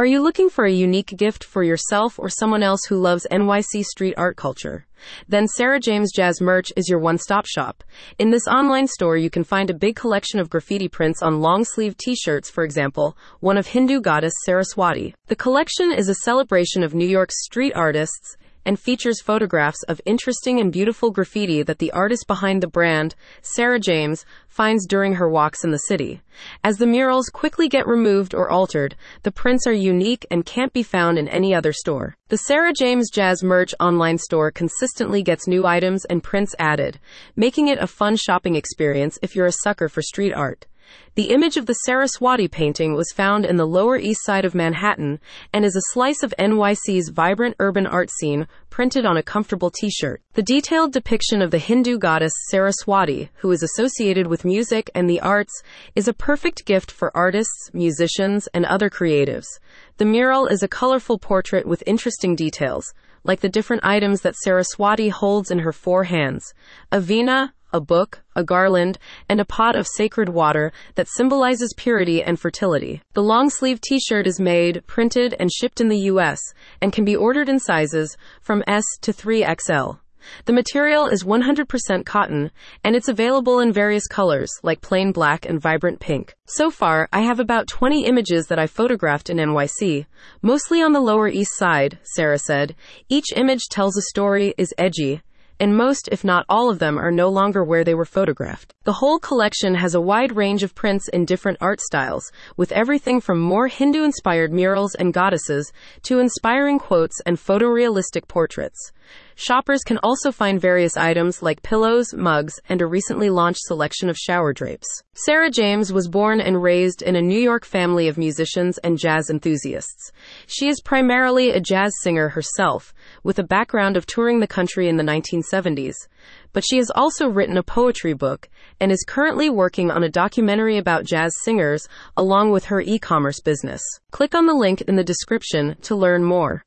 Are you looking for a unique gift for yourself or someone else who loves NYC street art culture? Then Sarah James Jazz Merch is your one stop shop. In this online store, you can find a big collection of graffiti prints on long sleeve t shirts, for example, one of Hindu goddess Saraswati. The collection is a celebration of New York's street artists and features photographs of interesting and beautiful graffiti that the artist behind the brand, Sarah James, finds during her walks in the city. As the murals quickly get removed or altered, the prints are unique and can't be found in any other store. The Sarah James Jazz merch online store consistently gets new items and prints added, making it a fun shopping experience if you're a sucker for street art. The image of the Saraswati painting was found in the Lower East Side of Manhattan and is a slice of NYC's vibrant urban art scene printed on a comfortable t shirt. The detailed depiction of the Hindu goddess Saraswati, who is associated with music and the arts, is a perfect gift for artists, musicians, and other creatives. The mural is a colorful portrait with interesting details, like the different items that Saraswati holds in her four hands a veena, a book, a garland, and a pot of sacred water that symbolizes purity and fertility. The long sleeve t shirt is made, printed, and shipped in the US and can be ordered in sizes from S to 3XL. The material is 100% cotton, and it's available in various colors, like plain black and vibrant pink. So far, I have about 20 images that I photographed in NYC, mostly on the Lower East Side, Sarah said. Each image tells a story, is edgy, and most, if not all of them, are no longer where they were photographed. The whole collection has a wide range of prints in different art styles, with everything from more Hindu inspired murals and goddesses to inspiring quotes and photorealistic portraits. Shoppers can also find various items like pillows, mugs, and a recently launched selection of shower drapes. Sarah James was born and raised in a New York family of musicians and jazz enthusiasts. She is primarily a jazz singer herself, with a background of touring the country in the 1970s. But she has also written a poetry book and is currently working on a documentary about jazz singers along with her e commerce business. Click on the link in the description to learn more.